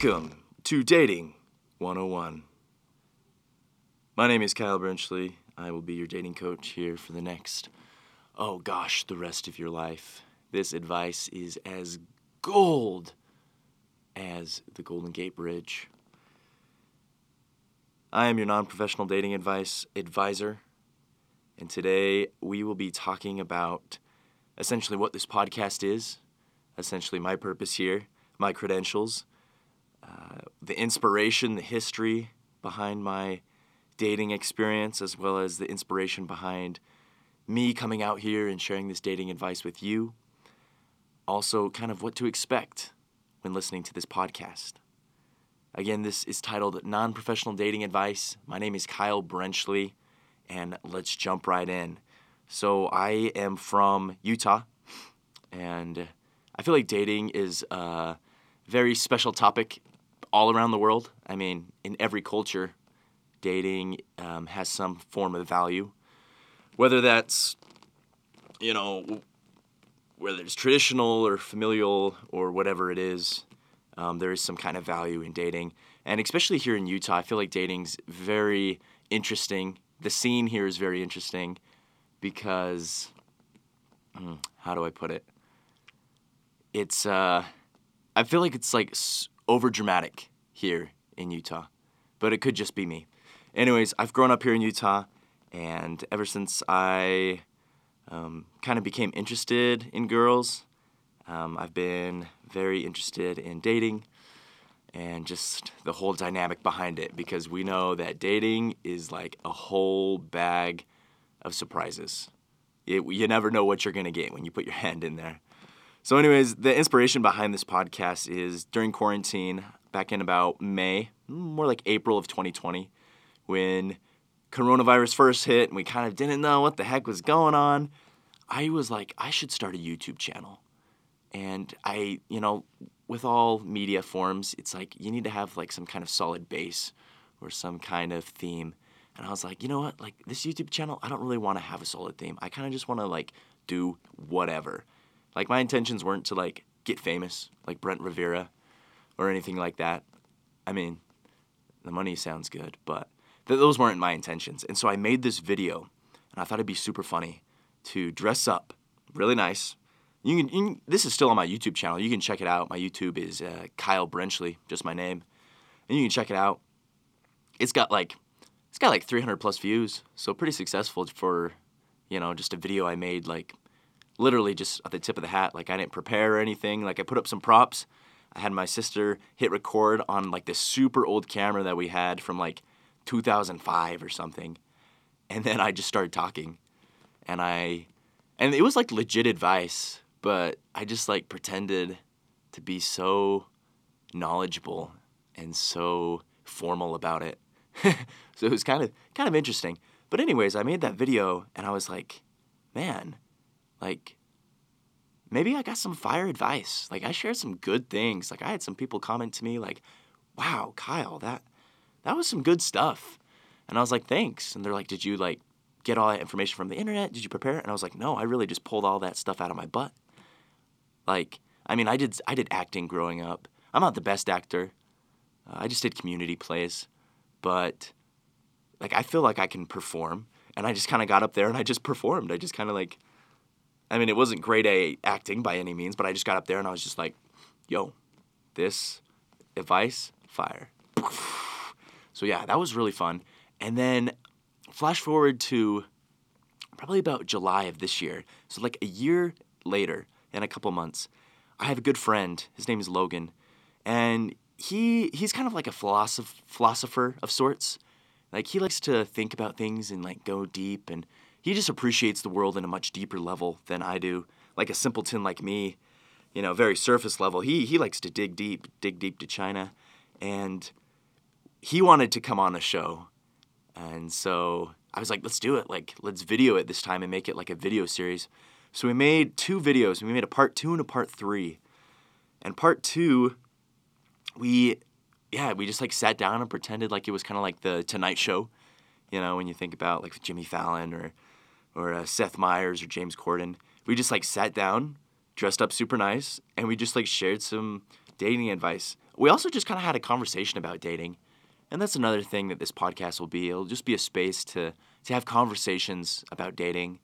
Welcome to Dating 101. My name is Kyle Brenchley. I will be your dating coach here for the next, oh gosh, the rest of your life. This advice is as gold as the Golden Gate Bridge. I am your non professional dating advice advisor, and today we will be talking about essentially what this podcast is, essentially my purpose here, my credentials, uh, the inspiration, the history behind my dating experience, as well as the inspiration behind me coming out here and sharing this dating advice with you. Also, kind of what to expect when listening to this podcast. Again, this is titled Non Professional Dating Advice. My name is Kyle Brenchley, and let's jump right in. So, I am from Utah, and I feel like dating is a very special topic all around the world. I mean, in every culture, dating um, has some form of value, whether that's, you know, whether it's traditional or familial or whatever it is. Um, there is some kind of value in dating, and especially here in Utah, I feel like dating's very interesting. The scene here is very interesting because, hmm, how do I put it? It's uh, I feel like it's like over dramatic here in Utah, but it could just be me. Anyways, I've grown up here in Utah, and ever since I um, kind of became interested in girls, um, I've been very interested in dating and just the whole dynamic behind it because we know that dating is like a whole bag of surprises. It, you never know what you're to get when you put your hand in there. So, anyways, the inspiration behind this podcast is during quarantine, back in about May, more like April of 2020, when coronavirus first hit and we kind of didn't know what the heck was going on. I was like, I should start a YouTube channel. And I, you know, with all media forms, it's like you need to have like some kind of solid base or some kind of theme. And I was like, you know what? Like this YouTube channel, I don't really want to have a solid theme. I kind of just want to like do whatever. Like my intentions weren't to like get famous like Brent Rivera or anything like that. I mean, the money sounds good, but th- those weren't my intentions. And so I made this video, and I thought it'd be super funny to dress up really nice. You can, you can this is still on my YouTube channel. You can check it out. My YouTube is uh, Kyle Brenchley, just my name, and you can check it out. It's got like it's got like 300 plus views, so pretty successful for you know just a video I made like literally just at the tip of the hat. Like I didn't prepare or anything. Like I put up some props. I had my sister hit record on like this super old camera that we had from like 2005 or something. And then I just started talking. And I and it was like legit advice, but I just like pretended to be so knowledgeable and so formal about it. so it was kind of kind of interesting. But anyways, I made that video and I was like, man, like maybe I got some fire advice. Like I shared some good things. Like I had some people comment to me like, "Wow, Kyle, that that was some good stuff." And I was like, "Thanks." And they're like, "Did you like get all that information from the internet? Did you prepare? And I was like, "No, I really just pulled all that stuff out of my butt." Like, I mean, I did I did acting growing up. I'm not the best actor. Uh, I just did community plays, but like I feel like I can perform, and I just kind of got up there and I just performed. I just kind of like I mean, it wasn't grade A acting by any means, but I just got up there and I was just like, yo, this advice, fire. So yeah, that was really fun. And then flash forward to probably about July of this year. So like a year later, in a couple months, I have a good friend. His name is Logan, and he he's kind of like a philosoph- philosopher of sorts. Like he likes to think about things and like go deep and he just appreciates the world in a much deeper level than I do. Like a simpleton like me, you know, very surface level. He he likes to dig deep, dig deep to China, and he wanted to come on a show, and so I was like, let's do it. Like let's video it this time and make it like a video series. So we made two videos. We made a part two and a part three, and part two, we yeah we just like sat down and pretended like it was kind of like the Tonight Show, you know, when you think about like Jimmy Fallon or or uh, Seth Meyers or James Corden. We just like sat down, dressed up super nice, and we just like shared some dating advice we also just kind of had a conversation about dating. And that's another thing that this podcast will be. It'll just be a space to, to have conversations about dating.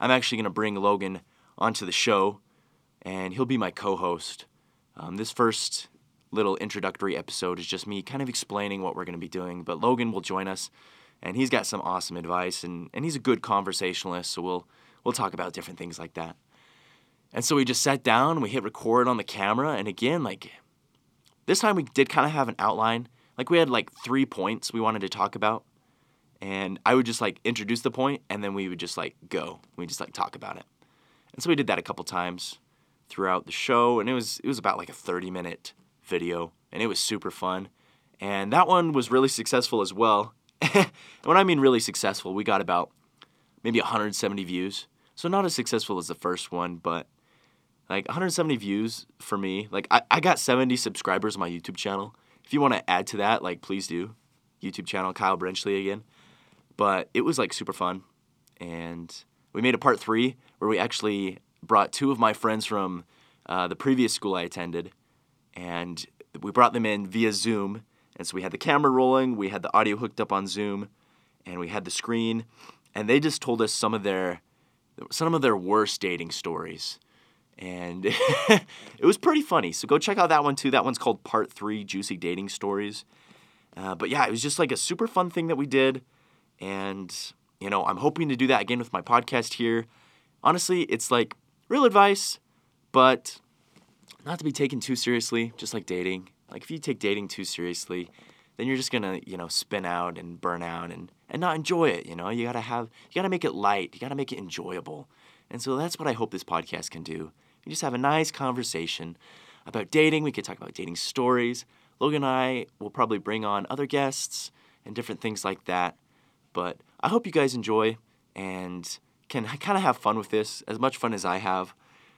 I'm actually going to bring Logan onto the show, and he'll be my co host. Um, this first little introductory episode is just me kind of explaining what we're going to be doing, but Logan will join us, and he's got some awesome advice, and, and he's a good conversationalist, so we'll, we'll talk about different things like that. And so we just sat down, we hit record on the camera, and again, like, this time we did kind of have an outline. Like, we had like three points we wanted to talk about, and I would just like introduce the point, and then we would just like go. We just like talk about it. And so we did that a couple times throughout the show, and it was it was about like a 30 minute video, and it was super fun. And that one was really successful as well. And when I mean really successful, we got about maybe 170 views. So not as successful as the first one, but like 170 views for me. Like I, I got 70 subscribers on my YouTube channel. If you want to add to that, like please do. YouTube channel, Kyle Brenchley again. But it was like super fun. And we made a part three where we actually brought two of my friends from uh, the previous school I attended. And we brought them in via Zoom. And so we had the camera rolling, we had the audio hooked up on Zoom, and we had the screen. And they just told us some of their some of their worst dating stories. And it was pretty funny. So go check out that one too. That one's called Part 3 Juicy Dating Stories. Uh, but yeah, it was just like a super fun thing that we did. And, you know, I'm hoping to do that again with my podcast here. Honestly, it's like real advice, but not to be taken too seriously, just like dating. Like if you take dating too seriously, then you're just gonna, you know, spin out and burn out and, and not enjoy it, you know? You gotta have you gotta make it light, you gotta make it enjoyable. And so that's what I hope this podcast can do. You just have a nice conversation about dating. We could talk about dating stories. Logan and I will probably bring on other guests and different things like that. But I hope you guys enjoy and can kind of have fun with this, as much fun as I have.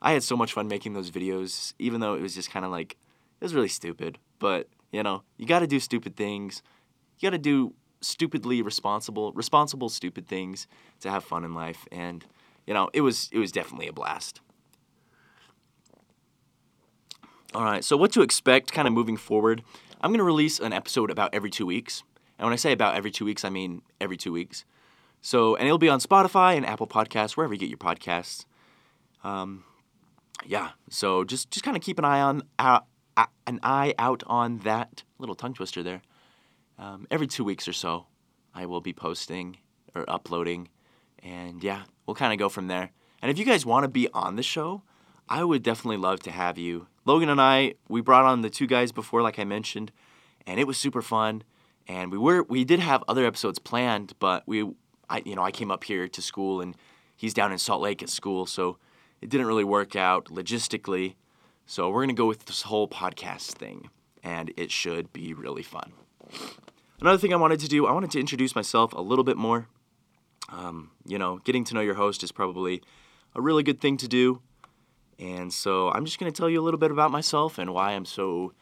I had so much fun making those videos, even though it was just kind of like, was really stupid. But, you know, you got to do stupid things. You got to do stupidly responsible, responsible stupid things to have fun in life. And, you know, it was, it was definitely a blast. All right, so what to expect kind of moving forward. I'm going to release an episode about every two weeks. And when I say about every two weeks, I mean every two weeks. So, and it'll be on Spotify and Apple Podcasts, wherever you get your podcasts. Um, yeah, so just just kind of keep an eye on an eye out on that little tongue twister there. Um, every two weeks or so, I will be posting or uploading, and yeah, we'll kind of go from there. And if you guys want to be on the show, I would definitely love to have you. Logan and I, we brought on the two guys before, like I mentioned, and it was super fun and we were we did have other episodes planned, but we I you know I came up here to school and he's down in Salt Lake at school, so it didn't really work out logistically. So we're gonna go with this whole podcast thing, and it should be really fun. Another thing I wanted to do, I wanted to introduce myself a little bit more. Um, you know, getting to know your host is probably a really good thing to do. And so I'm just going to tell you a little bit about myself and why I'm so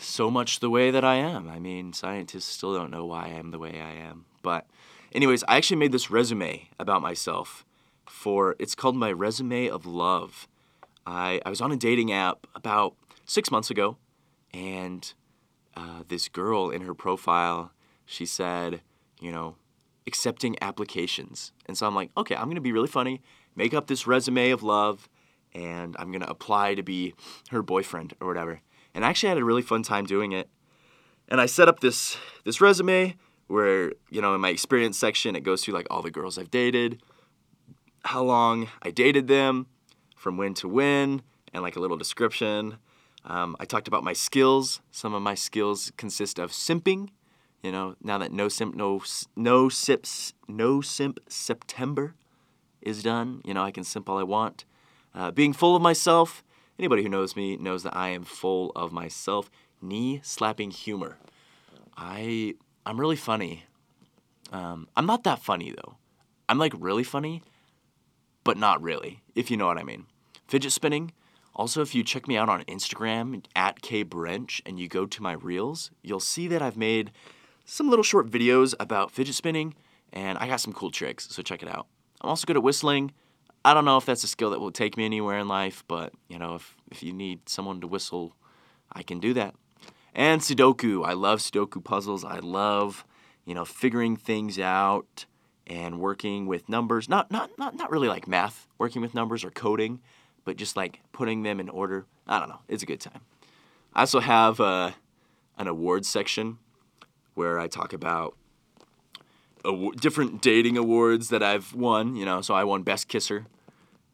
so much the way that I am. I mean, scientists still don't know why I am the way I am. But, anyways, I actually made this resume about myself for it's called my resume of love. I, I was on a dating app about six months ago, and uh, this girl in her profile, she said, you know, accepting applications. And so I'm like, okay, I'm to be really funny, make up this resume of love, and I'm to apply to be her boyfriend or whatever and I actually had a really fun time doing it. And I set up this this resume where you know in my experience section it goes through like all the girls I've dated, how long I dated them, from when to when, and like a little description. Um, I talked about my skills. Some of my skills consist of simping. You know, now that no simp, no no sips, no simp September is done, you know I can simp all I want. Uh, being full of myself, Anybody who knows me knows that I am full of myself. Knee slapping humor. I I'm really funny. Um, I'm not that funny though. I'm like really funny, but not really, if you know what I mean. Fidget spinning. Also, if you check me out on Instagram at kbrench and you go to my reels, you'll see that I've made some little short videos about fidget spinning, and I got some cool tricks. So check it out. I'm also good at whistling. I don't know if that's a skill that will take me anywhere in life, but you know, if if you need someone to whistle I can do that. And Sudoku. I love Sudoku puzzles. I love, you know, figuring things out and working with numbers. Not not not not really like math, working with numbers or coding, but just like putting them in order. I don't know. It's a good time. I also have uh, an awards section where I talk about different dating awards that I've won. You know, so I won Best Kisser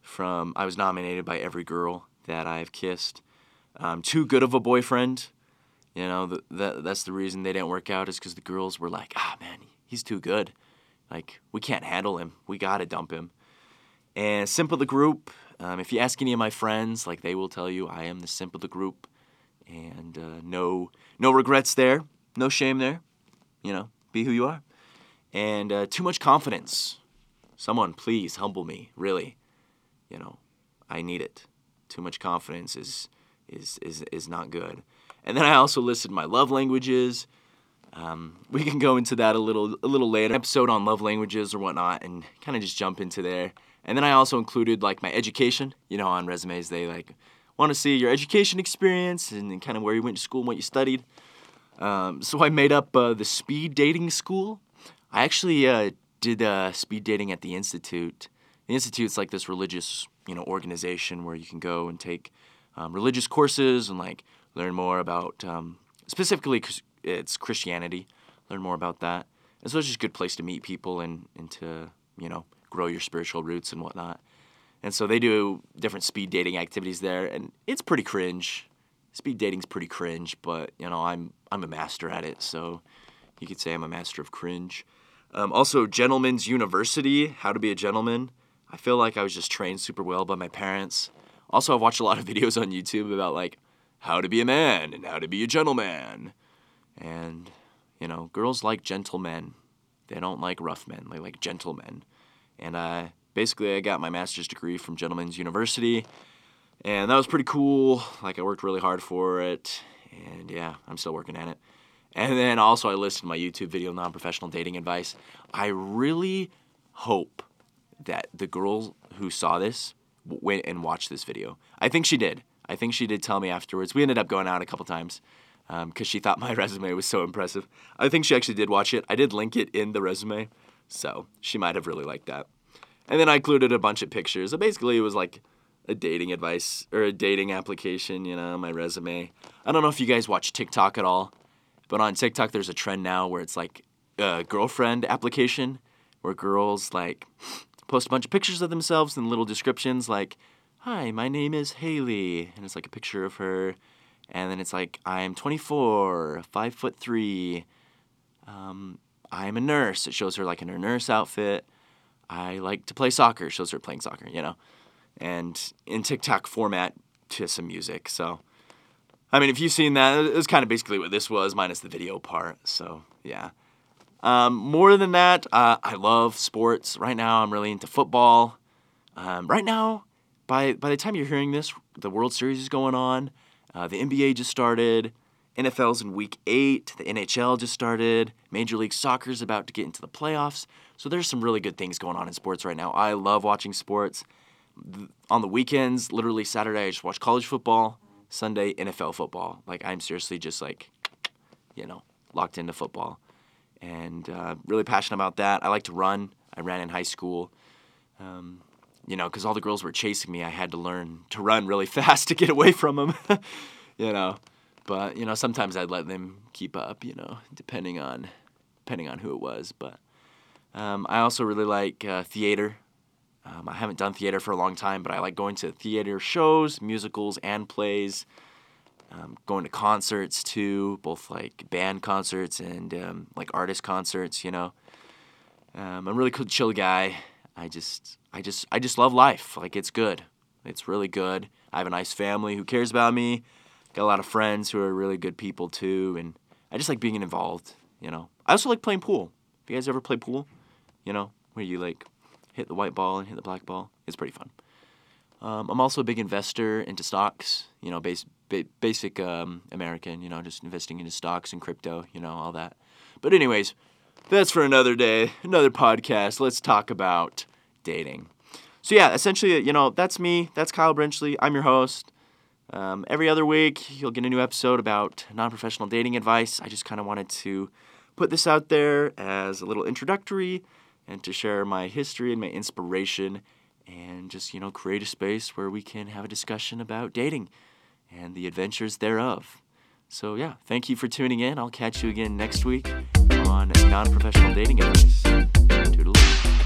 from. I was nominated by every girl that I've kissed. Um, too good of a boyfriend. You know, the, the, that's the reason they didn't work out is because the girls were like, ah, man, he's too good. Like, we can't handle him. We got to dump him. And simp of the group, um, if you ask any of my friends, like, they will tell you I am the simp of the group. And uh, no, no regrets there. No shame there. You know, be who you are. And uh, too much confidence. Someone, please humble me, really. You know, I need it. Too much confidence is, is, is, is not good. And then I also listed my love languages. Um, we can go into that a little a little later episode on love languages or whatnot, and kind of just jump into there. And then I also included like my education. You know, on resumes they like want to see your education experience and, and kind of where you went to school and what you studied. Um, so I made up uh, the speed dating school. I actually uh, did uh, speed dating at the institute. The institute's like this religious, you know, organization where you can go and take um, religious courses and like learn more about um, specifically it's Christianity. Learn more about that. And so it's just a good place to meet people and, and to you know grow your spiritual roots and whatnot. And so they do different speed dating activities there, and it's pretty cringe. Speed dating's pretty cringe, but you know I'm I'm a master at it, so you could say I'm a master of cringe. Um, also, Gentleman's University, How to Be a Gentleman. I feel like I was just trained super well by my parents. Also, I've watched a lot of videos on YouTube about like how to be a man and how to be a gentleman. And, you know, girls like gentlemen. They don't like rough men, they like gentlemen. And I basically I got my master's degree from Gentlemen's University. And that was pretty cool. Like I worked really hard for it. And yeah, I'm still working at it. And then also I listed my YouTube video non-professional dating advice. I really hope that the girl who saw this went and watched this video. I think she did. I think she did tell me afterwards. We ended up going out a couple times because um, she thought my resume was so impressive. I think she actually did watch it. I did link it in the resume, so she might have really liked that. And then I included a bunch of pictures. So basically, it was like a dating advice or a dating application, you know, my resume. I don't know if you guys watch TikTok at all, but on TikTok, there's a trend now where it's like a girlfriend application where girls like post a bunch of pictures of themselves and little descriptions like, hi, my name is Haley. And it's like a picture of her. And then it's like, I'm 24, five foot three. Um, I'm a nurse. It shows her like in her nurse outfit. I like to play soccer. Shows her playing soccer, you know. And in TikTok format to some music. So, I mean, if you've seen that, it was kind of basically what this was, minus the video part. So, yeah. Um, more than that, uh, I love sports. Right now, I'm really into football. Um, right now, by by the time you're hearing this, the World Series is going on. Uh, the NBA just started. NFL's in week eight. The NHL just started. Major League Soccer's about to get into the playoffs. So there's some really good things going on in sports right now. I love watching sports. On the weekends, literally Saturday, I just watch college football. Sunday, NFL football. Like I'm seriously just like, you know, locked into football, and uh, really passionate about that. I like to run. I ran in high school. Um, you know, because all the girls were chasing me, I had to learn to run really fast to get away from them, you know. But you know, sometimes I'd let them keep up, you know, depending on depending on who it was. But um, I also really like uh, theater. Um, I haven't done theater for a long time, but I like going to theater shows, musicals, and plays. Um, going to concerts too, both like band concerts and um, like artist concerts. You know, um, I'm a really cool, chill guy. I just I just I just love life. Like it's good. It's really good. I have a nice family who cares about me. Got a lot of friends who are really good people too, and I just like being involved. You know. I also like playing pool. If you guys ever play pool? You know, where you like hit the white ball and hit the black ball. It's pretty fun. Um, I'm also a big investor into stocks. You know, base, ba- basic um, American. You know, just investing into stocks and crypto. You know, all that. But anyways, that's for another day, another podcast. Let's talk about dating. So yeah, essentially, you know, that's me. That's Kyle Brenchley. I'm your host. Um, every other week, you'll get a new episode about non professional dating advice. I just kind of wanted to put this out there as a little introductory and to share my history and my inspiration and just, you know, create a space where we can have a discussion about dating and the adventures thereof. So, yeah, thank you for tuning in. I'll catch you again next week on non professional dating advice. Toodaloo.